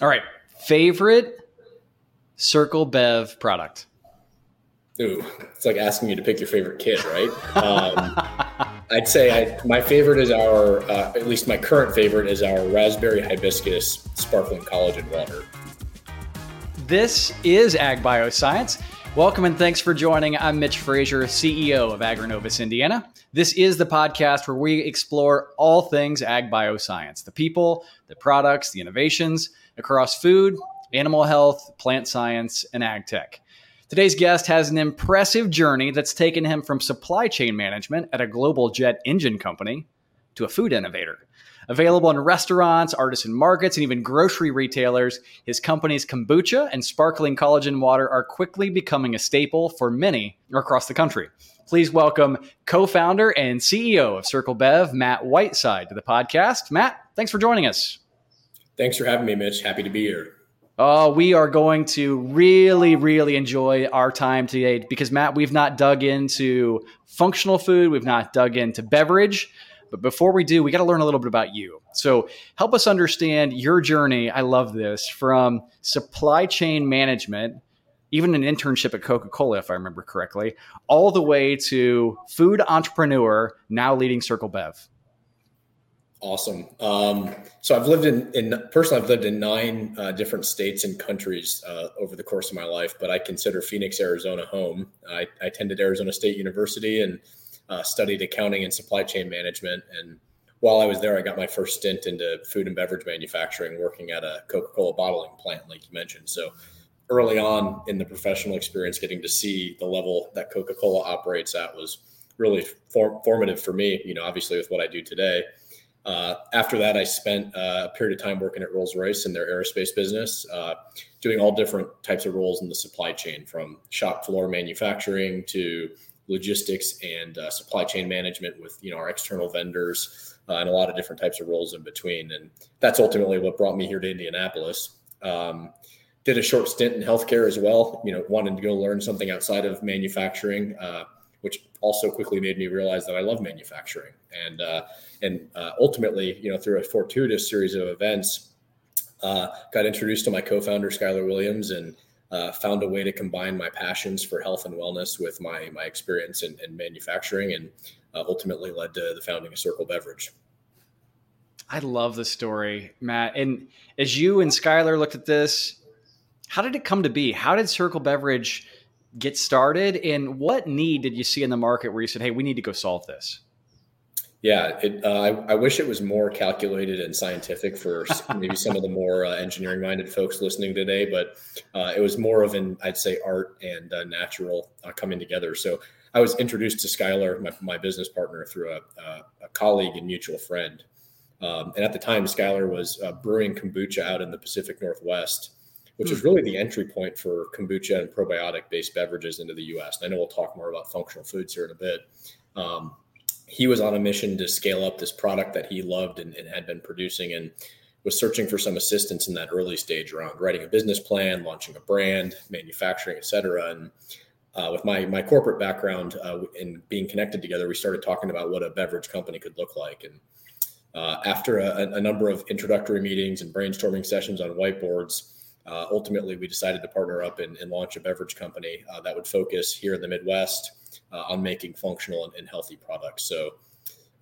All right. Favorite Circle Bev product? Ooh, it's like asking you to pick your favorite kid, right? Um, I'd say I, my favorite is our, uh, at least my current favorite is our raspberry hibiscus sparkling collagen water. This is Ag Bioscience. Welcome and thanks for joining. I'm Mitch Frazier, CEO of Agrinovus Indiana. This is the podcast where we explore all things ag bioscience the people, the products, the innovations across food, animal health, plant science, and ag tech. Today's guest has an impressive journey that's taken him from supply chain management at a global jet engine company to a food innovator. Available in restaurants, artisan markets, and even grocery retailers, his company's kombucha and sparkling collagen water are quickly becoming a staple for many across the country. Please welcome co founder and CEO of Circle Bev, Matt Whiteside, to the podcast. Matt, thanks for joining us. Thanks for having me, Mitch. Happy to be here. Oh, we are going to really, really enjoy our time today because, Matt, we've not dug into functional food, we've not dug into beverage. But before we do, we got to learn a little bit about you. So, help us understand your journey. I love this from supply chain management, even an internship at Coca Cola, if I remember correctly, all the way to food entrepreneur, now leading Circle Bev. Awesome. Um, so I've lived in, in personally, I've lived in nine uh, different states and countries uh, over the course of my life, but I consider Phoenix, Arizona home. I, I attended Arizona State University and uh, studied accounting and supply chain management. And while I was there, I got my first stint into food and beverage manufacturing, working at a Coca-Cola bottling plant, like you mentioned. So early on in the professional experience, getting to see the level that Coca-Cola operates at was really form- formative for me. You know, obviously with what I do today. Uh, after that, I spent uh, a period of time working at Rolls Royce in their aerospace business, uh, doing all different types of roles in the supply chain, from shop floor manufacturing to logistics and uh, supply chain management with you know our external vendors uh, and a lot of different types of roles in between. And that's ultimately what brought me here to Indianapolis. Um, did a short stint in healthcare as well. You know, wanted to go learn something outside of manufacturing uh, which also quickly made me realize that I love manufacturing. And uh, and uh, ultimately, you know, through a fortuitous series of events, uh, got introduced to my co-founder Skylar Williams and uh, found a way to combine my passions for health and wellness with my my experience in, in manufacturing, and uh, ultimately led to the founding of Circle Beverage. I love the story, Matt. And as you and Skylar looked at this, how did it come to be? How did Circle Beverage get started? And what need did you see in the market where you said, hey, we need to go solve this? Yeah, it, uh, I, I, wish it was more calculated and scientific for maybe some of the more uh, engineering minded folks listening today, but uh, it was more of an, I'd say, art and uh, natural uh, coming together. So I was introduced to Skylar, my, my business partner, through a, a, colleague and mutual friend. Um, and at the time, Skylar was uh, brewing kombucha out in the Pacific Northwest which is hmm. really the entry point for kombucha and probiotic based beverages into the US. And I know we'll talk more about functional foods here in a bit. Um, he was on a mission to scale up this product that he loved and, and, had been producing and was searching for some assistance in that early stage around writing a business plan, launching a brand, manufacturing, et cetera. And uh, with my my corporate background uh, and being connected together, we started talking about what a beverage company could look like. And uh, after a, a, number of introductory meetings and brainstorming sessions on whiteboards, uh, ultimately, we decided to partner up and, and launch a beverage company uh, that would focus here in the Midwest uh, on making functional and, and healthy products. So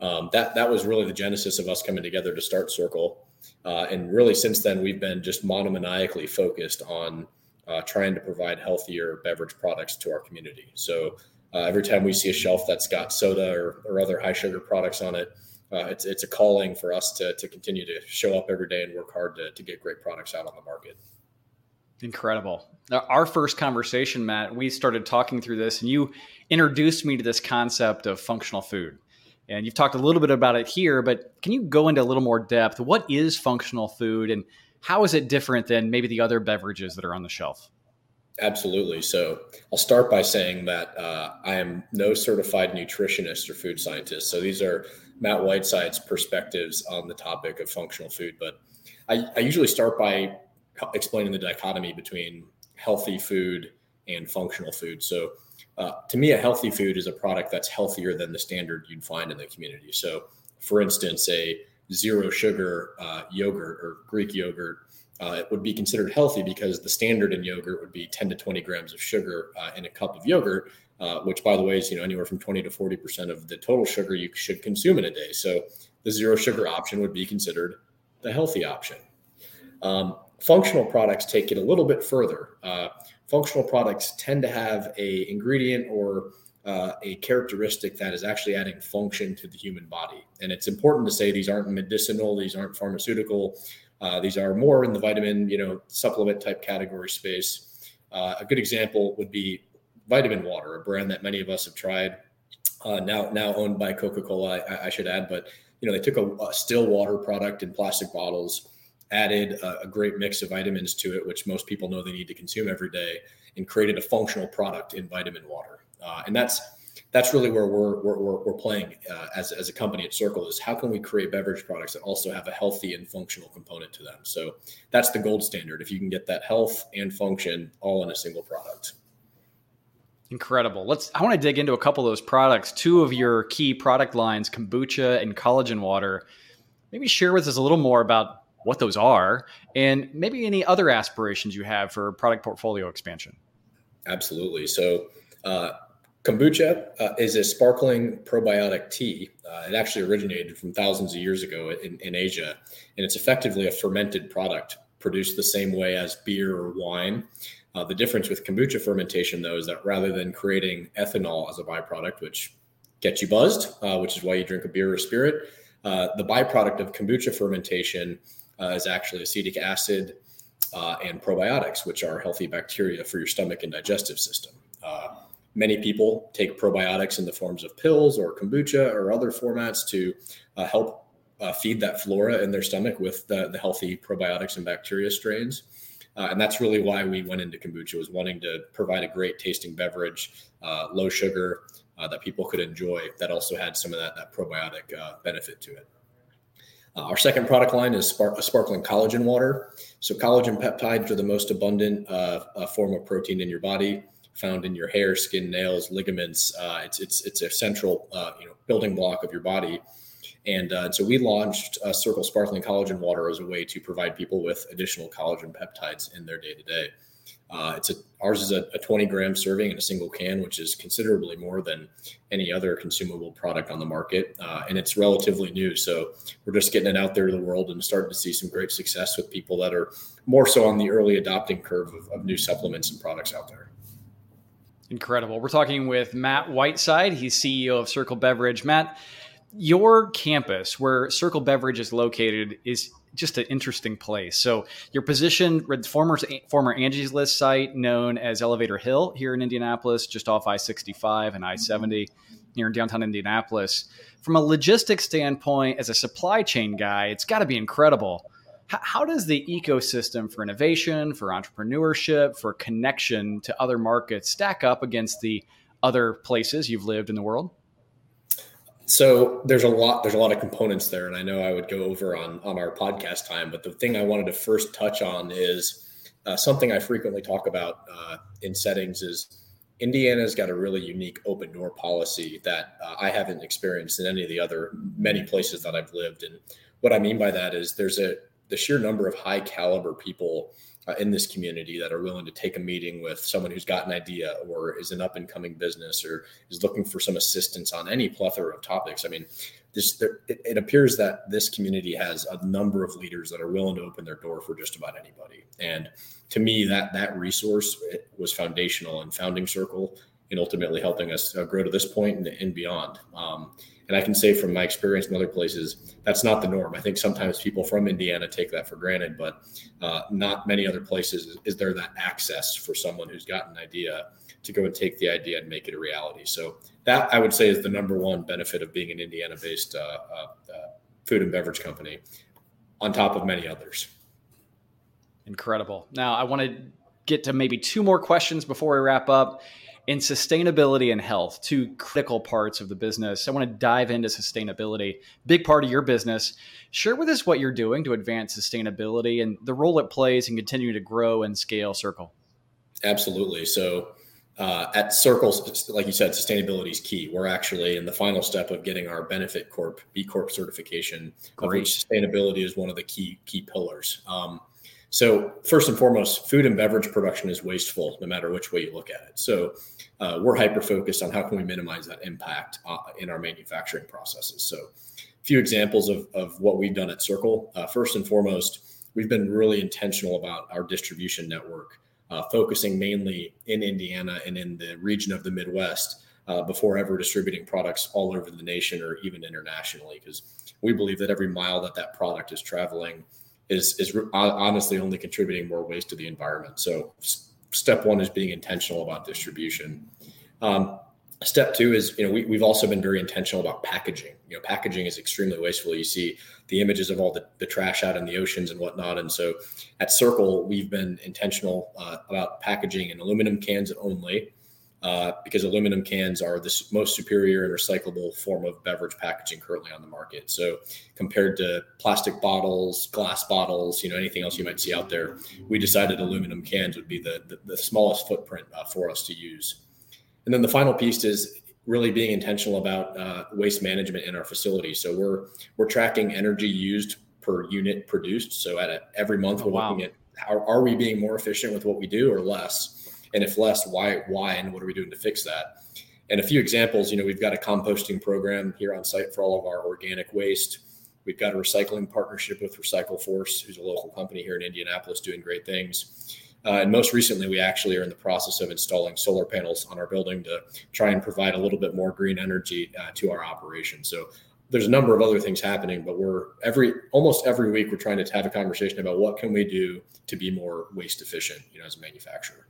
um, that that was really the genesis of us coming together to start Circle. Uh, and really, since then, we've been just monomaniacally focused on uh, trying to provide healthier beverage products to our community. So uh, every time we see a shelf that's got soda or, or other high sugar products on it, it's it's a calling for us to to continue to show up every day and work hard to to get great products out on the market. Incredible. Our first conversation, Matt, we started talking through this, and you introduced me to this concept of functional food. And you've talked a little bit about it here, but can you go into a little more depth? What is functional food, and how is it different than maybe the other beverages that are on the shelf? Absolutely. So I'll start by saying that uh, I am no certified nutritionist or food scientist. So these are Matt Whiteside's perspectives on the topic of functional food. But I, I usually start by explaining the dichotomy between healthy food and functional food. So, uh, to me, a healthy food is a product that's healthier than the standard you'd find in the community. So, for instance, a zero sugar uh, yogurt or Greek yogurt uh, it would be considered healthy because the standard in yogurt would be 10 to 20 grams of sugar uh, in a cup of yogurt, uh, which, by the way, is you know anywhere from 20 to 40 percent of the total sugar you should consume in a day. So the zero sugar option would be considered the healthy option. Um, functional products take it a little bit further. Uh, functional products tend to have a ingredient or uh, a characteristic that is actually adding function to the human body. And it's important to say these aren't medicinal, these aren't pharmaceutical, uh, these are more in the vitamin, you know, supplement type category space. Uh, a good example would be vitamin water, a brand that many of us have tried. Uh, now, now owned by Coca-Cola, I, I, should add, but you know, they took a, a still water product in plastic bottles, added a, a great mix of vitamins to it, which most people know they need to consume every day, and created a functional product in vitamin water. Uh, and that's that's really where we're we're, we're playing uh, as, as a company at Circle is how can we create beverage products that also have a healthy and functional component to them. So that's the gold standard. If you can get that health and function all in a single product. Incredible. Let's. I want to dig into a couple of those products. Two of your key product lines, kombucha and collagen water. Maybe share with us a little more about what those are, and maybe any other aspirations you have for product portfolio expansion. Absolutely. So, uh, Kombucha uh, is a sparkling probiotic tea. Uh, it actually originated from thousands of years ago in, in, Asia, and it's effectively a fermented product produced the same way as beer or wine. Uh, the difference with kombucha fermentation, though, is that rather than creating ethanol as a byproduct, which gets you buzzed, uh, which is why you drink a beer or spirit, uh, the byproduct of kombucha fermentation is actually acetic acid and probiotics, which are healthy bacteria for your stomach and digestive system. Many people take probiotics in the forms of pills or kombucha or other formats to uh, help uh, feed that flora in their stomach with the, the healthy probiotics and bacteria strains. Uh, and that's really why we went into kombucha was wanting to provide a great tasting beverage, uh, low sugar uh, that people could enjoy that also had some of that, that probiotic uh, benefit to it. Our second product line is spark, sparkling collagen water. So collagen peptides are the most abundant form of protein in your body found in your hair, skin, nails, ligaments. Uh, it's it's it's a central uh, you know building block of your body. And uh, so we launched uh, Circle Sparkling Collagen Water as a way to provide people with additional collagen peptides in their day to day. It's a ours is a, a, 20 gram serving in a single can, which is considerably more than any other consumable product on the market, uh, and it's relatively new. So we're just getting it out there to the world and starting to see some great success with people that are more so on the early adopting curve of, of new supplements and products out there. Incredible. We're talking with Matt Whiteside. He's CEO of Circle Beverage. Matt, your campus where Circle Beverage is located is just an interesting place. So your position, former former Angie's List site known as Elevator Hill here in Indianapolis, just off I-65 and mm-hmm. I-70 here in downtown Indianapolis. From a logistics standpoint, as a supply chain guy, it's got to be incredible how does the ecosystem for innovation, for entrepreneurship, for connection to other markets stack up against the other places you've lived in the world? So there's a lot there's a lot of components there, and I know I would go over on on our podcast time, but the thing I wanted to first touch on is uh, something I frequently talk about uh, in settings is Indiana's got a really unique open door policy that uh, I haven't experienced in any of the other many places that I've lived. And what I mean by that is there's a the sheer number of high caliber people uh, in this community that are willing to take a meeting with someone who's got an idea or is an up and coming business or is looking for some assistance on any plethora of topics. I mean, this there, it, it, appears that this community has a number of leaders that are willing to open their door for just about anybody. And to me, that that resource was foundational in founding Circle and ultimately helping us uh, grow to this point and, and beyond. Um, and I can say from my experience in other places, that's not the norm. I think sometimes people from Indiana take that for granted, but uh, not many other places is there that access for someone who's got an idea to go and take the idea and make it a reality. So that I would say is the number one benefit of being an Indiana-based uh, uh, uh food and beverage company, on top of many others. Incredible. Now I want to get to maybe two more questions before we wrap up in sustainability and health, two critical parts of the business. I want to dive into sustainability, big part of your business. Share with us what you're doing to advance sustainability and the role it plays in continuing to grow and scale Circle. Absolutely. So, uh, at Circles, like you said, sustainability is key. We're actually in the final step of getting our Benefit Corp B Corp certification, Great. of which sustainability is one of the key key pillars. Um, So, first and foremost, food and beverage production is wasteful no matter which way you look at it. So, uh, we're hyper focused on how can we minimize that impact uh, in our manufacturing processes. So, a few examples of, of what we've done at Circle. Uh, first and foremost, we've been really intentional about our distribution network, uh, focusing mainly in Indiana and in the region of the Midwest uh, before ever distributing products all over the nation or even internationally, because we believe that every mile that that product is traveling is is honestly only contributing more waste to the environment. So step one is being intentional about distribution. Um, step two is you know we, we've also been very intentional about packaging you know packaging is extremely wasteful you see the images of all the, the trash out in the oceans and whatnot and so at circle we've been intentional uh, about packaging in aluminum cans only uh, because aluminum cans are the most superior and recyclable form of beverage packaging currently on the market. So compared to plastic bottles, glass bottles, you know, anything else you might see out there, we decided aluminum cans would be the, the, the smallest footprint uh, for us to use. And then the final piece is really being intentional about uh, waste management in our facility. So we're we're tracking energy used per unit produced. So at a, every month we're oh, wow. looking at how are we being more efficient with what we do or less and if less, why why and what are we doing to fix that? And a few examples, you know, we've got a composting program here on site for all of our organic waste. We've got a recycling partnership with Recycle Force, who's a local company here in Indianapolis doing great things. Uh, and most recently, we actually are in the process of installing solar panels on our building to try and provide a little bit more green energy uh, to our operation. So there's a number of other things happening, but we're every almost every week we're trying to have a conversation about what can we do to be more waste efficient, you know, as a manufacturer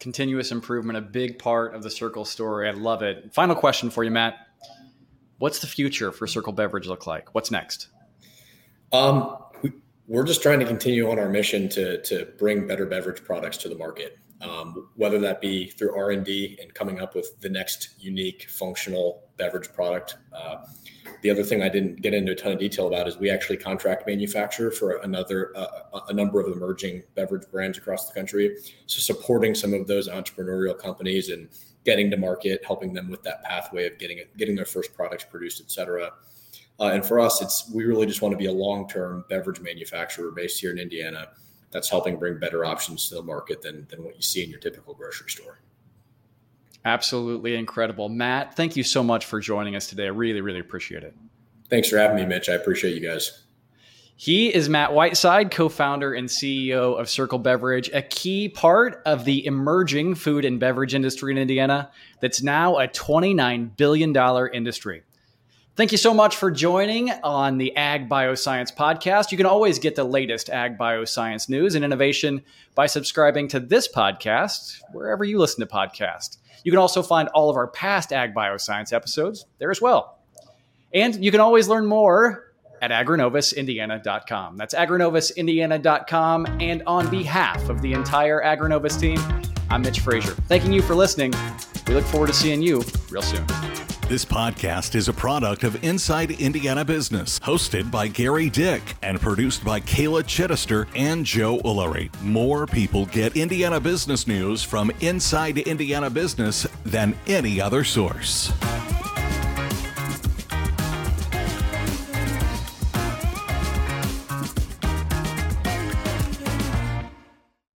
continuous improvement, a big part of the Circle story. I love it. Final question for you, Matt. What's the future for Circle Beverage look like? What's next? Um, we, are just trying to continue on our mission to to bring better beverage products to the market, um, whether that be through R and coming up with the next unique functional beverage product. Uh, the other thing I didn't get into a ton of detail about is we actually contract manufacture for another uh, a number of emerging beverage brands across the country. So supporting some of those entrepreneurial companies and getting to market, helping them with that pathway of getting getting their first products produced, et cetera. Uh, and for us, it's we really just want to be a long-term beverage manufacturer based here in Indiana that's helping bring better options to the market than than what you see in your typical grocery store. Absolutely incredible. Matt, thank you so much for joining us today. I really, really appreciate it. Thanks for having me, Mitch. I appreciate you guys. He is Matt Whiteside, co founder and CEO of Circle Beverage, a key part of the emerging food and beverage industry in Indiana that's now a $29 billion industry. Thank you so much for joining on the Ag Bioscience podcast. You can always get the latest Ag Bioscience news and innovation by subscribing to this podcast wherever you listen to podcasts. You can also find all of our past Ag Bioscience episodes there as well. And you can always learn more at agrinovusindiana.com. That's agrinovusindiana.com. And on behalf of the entire Agrinovus team, I'm Mitch Frazier. Thanking you for listening. We look forward to seeing you real soon. This podcast is a product of Inside Indiana Business, hosted by Gerry Dick and produced by Kayla Chittister and Joe Ullery. More people get Indiana business news from Inside Indiana Business than any other source.